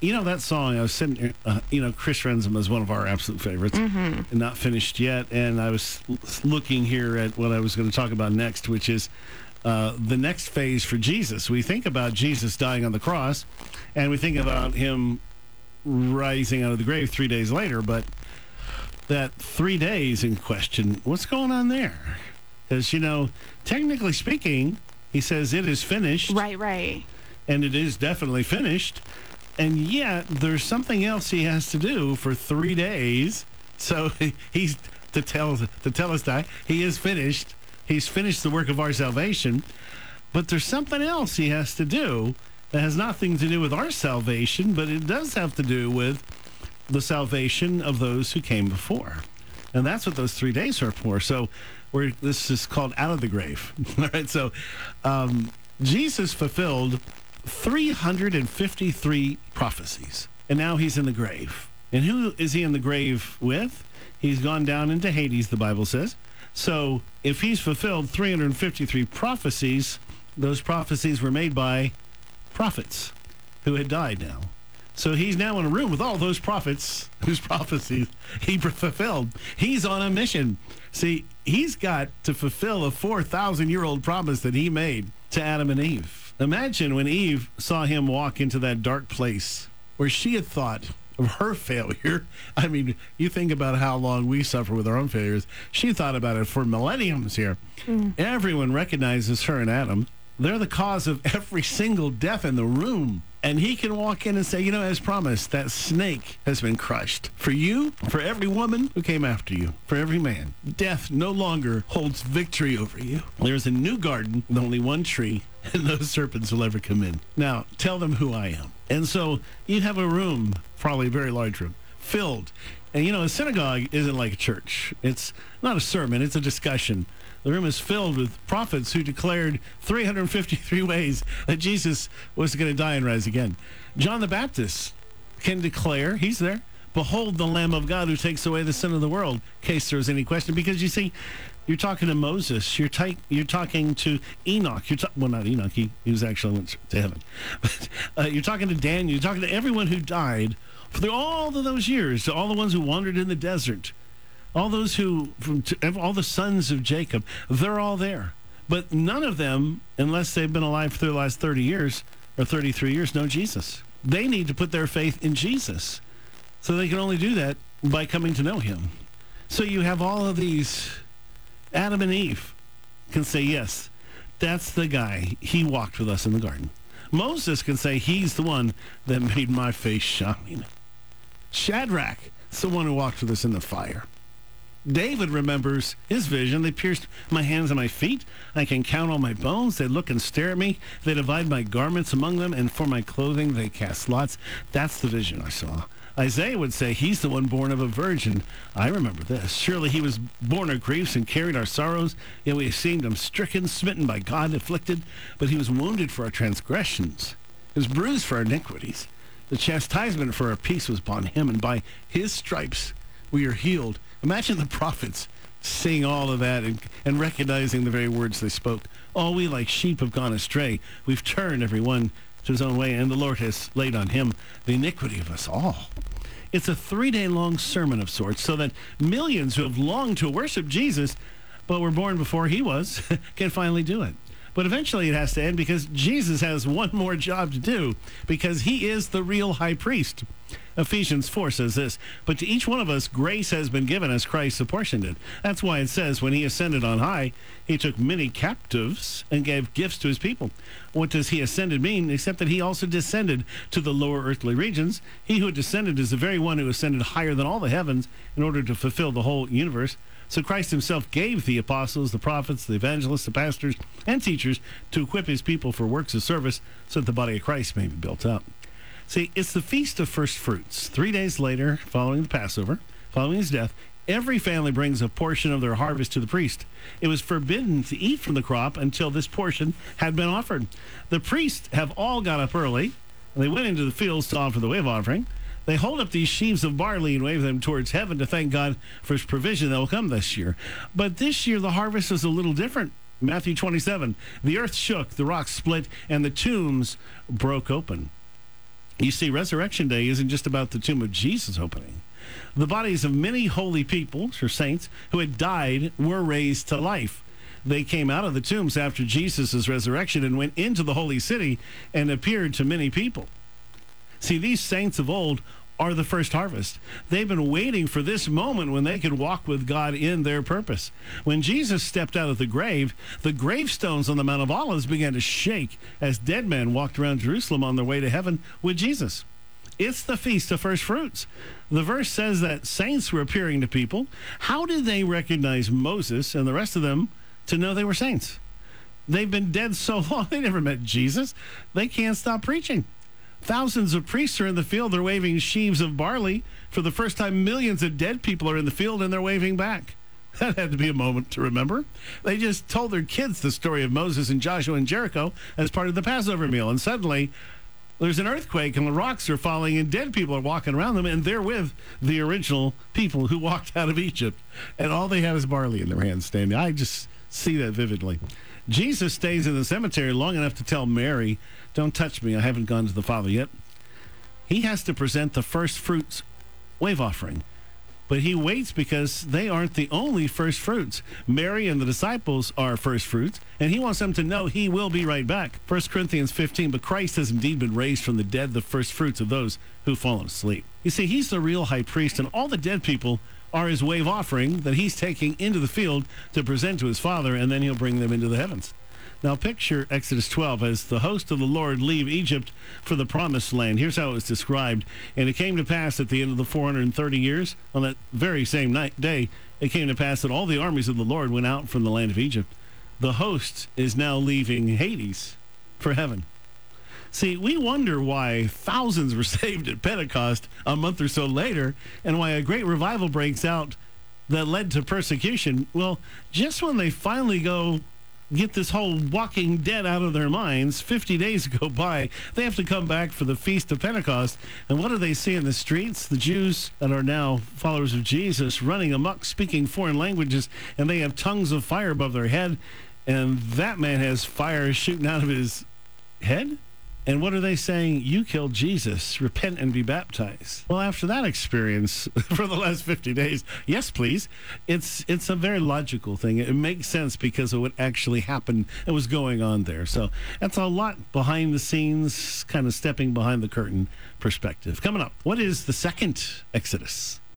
You know that song? I was sitting, here, uh, you know, Chris Renzema is one of our absolute favorites, and not finished yet. And I was looking here at what I was going to talk about next, which is uh, the next phase for Jesus. We think about Jesus dying on the cross, and we think about him rising out of the grave three days later. But that three days in question, what's going on there? Because you know, technically speaking, he says it is finished Right, right. and it is definitely finished. And yet, there's something else he has to do for three days. So he's to tell to tell us that he is finished. He's finished the work of our salvation. But there's something else he has to do that has nothing to do with our salvation, but it does have to do with the salvation of those who came before. And that's what those three days are for. So we're, this is called out of the grave. All right. So um, Jesus fulfilled 353 prophecies. And now he's in the grave. And who is he in the grave with? He's gone down into Hades, the Bible says. So if he's fulfilled 353 prophecies, those prophecies were made by prophets who had died now. So he's now in a room with all those prophets whose prophecies he fulfilled. He's on a mission. See, he's got to fulfill a 4,000 year old promise that he made to Adam and Eve. Imagine when Eve saw him walk into that dark place where she had thought of her failure. I mean, you think about how long we suffer with our own failures. She thought about it for millenniums here. Hmm. Everyone recognizes her and Adam. They're the cause of every single death in the room. And he can walk in and say, you know, as promised, that snake has been crushed. For you, for every woman who came after you, for every man, death no longer holds victory over you. There's a new garden with only one tree, and no serpents will ever come in. Now, tell them who I am. And so you have a room, probably a very large room, filled. And you know, a synagogue isn't like a church. It's not a sermon, it's a discussion. The room is filled with prophets who declared 353 ways that Jesus was going to die and rise again. John the Baptist can declare, he's there, Behold the Lamb of God who takes away the sin of the world, in case there was any question. Because you see, you're talking to Moses, you're, you're talking to Enoch, you're ta- well, not Enoch, he, he was actually went to heaven. But uh, you're talking to Daniel, you're talking to everyone who died through all of those years, to all the ones who wandered in the desert all those who from all the sons of jacob they're all there. But none of them unless they've been alive for the last 30 years or 33 years know jesus. They need to put their faith in jesus so they can only do that by coming to know him. So you have all of these. Adam and eve can say yes that's the guy. He walked with us in the garden. Moses can say he's the one that made my face shine. Shadrach is the one who walked with us in the fire David remembers his vision. They pierced my hands and my feet. I can count all my bones. They look and stare at me. They divide my garments among them, and for my clothing they cast lots. That's the vision I saw. Isaiah would say, He's the one born of a virgin. I remember this. Surely he was born of griefs and carried our sorrows. Yet we esteemed him stricken, smitten by God, afflicted. But he was wounded for our transgressions, he was bruised for our iniquities. The chastisement for our peace was upon him, and by his stripes we are healed. Imagine the prophets saying all of that and, and recognizing the very words they spoke. All we like sheep have gone astray. We've turned every one to his own way, and the Lord has laid on him the iniquity of us all. It's a three day long sermon of sorts, so that millions who have longed to worship Jesus, but were born before he was, can finally do it. But eventually it has to end because Jesus has one more job to do because he is the real high priest. Ephesians 4 says this, but to each one of us grace has been given as Christ apportioned it. That's why it says when he ascended on high, he took many captives and gave gifts to his people. What does he ascended mean except that he also descended to the lower earthly regions? He who descended is the very one who ascended higher than all the heavens in order to fulfill the whole universe. So Christ himself gave the apostles, the prophets, the evangelists, the pastors, and teachers to equip his people for works of service so that the body of Christ may be built up. See, it's the Feast of First Fruits. Three days later, following the Passover, following his death, every family brings a portion of their harvest to the priest. It was forbidden to eat from the crop until this portion had been offered. The priests have all got up early, and they went into the fields to offer the wave offering. They hold up these sheaves of barley and wave them towards heaven to thank God for his provision that will come this year. But this year, the harvest is a little different. Matthew 27 The earth shook, the rocks split, and the tombs broke open. You see, Resurrection Day isn't just about the tomb of Jesus opening. The bodies of many holy people, or saints, who had died were raised to life. They came out of the tombs after Jesus' resurrection and went into the holy city and appeared to many people. See, these saints of old are the first harvest. They've been waiting for this moment when they could walk with God in their purpose. When Jesus stepped out of the grave, the gravestones on the Mount of Olives began to shake as dead men walked around Jerusalem on their way to heaven with Jesus. It's the Feast of First Fruits. The verse says that saints were appearing to people. How did they recognize Moses and the rest of them to know they were saints? They've been dead so long, they never met Jesus. They can't stop preaching. Thousands of priests are in the field. They're waving sheaves of barley. For the first time, millions of dead people are in the field and they're waving back. That had to be a moment to remember. They just told their kids the story of Moses and Joshua and Jericho as part of the Passover meal. And suddenly, there's an earthquake and the rocks are falling and dead people are walking around them and they're with the original people who walked out of Egypt. And all they have is barley in their hands standing. I just see that vividly. Jesus stays in the cemetery long enough to tell Mary, Don't touch me, I haven't gone to the Father yet. He has to present the first fruits wave offering. But he waits because they aren't the only first fruits. Mary and the disciples are first fruits, and he wants them to know he will be right back. 1 Corinthians 15, but Christ has indeed been raised from the dead, the first fruits of those who've fallen asleep. You see, he's the real high priest, and all the dead people are his wave offering that he's taking into the field to present to his Father, and then he'll bring them into the heavens. Now, picture Exodus 12 as the host of the Lord leave Egypt for the promised land. Here's how it was described. And it came to pass at the end of the 430 years, on that very same night, day, it came to pass that all the armies of the Lord went out from the land of Egypt. The host is now leaving Hades for heaven. See, we wonder why thousands were saved at Pentecost a month or so later, and why a great revival breaks out that led to persecution. Well, just when they finally go get this whole walking dead out of their minds, 50 days go by, they have to come back for the Feast of Pentecost. And what do they see in the streets? The Jews that are now followers of Jesus running amok, speaking foreign languages, and they have tongues of fire above their head. And that man has fire shooting out of his head? And what are they saying? You killed Jesus. Repent and be baptized. Well, after that experience for the last 50 days, yes, please. It's it's a very logical thing. It makes sense because of what actually happened and was going on there. So that's a lot behind the scenes, kind of stepping behind the curtain perspective. Coming up, what is the second Exodus?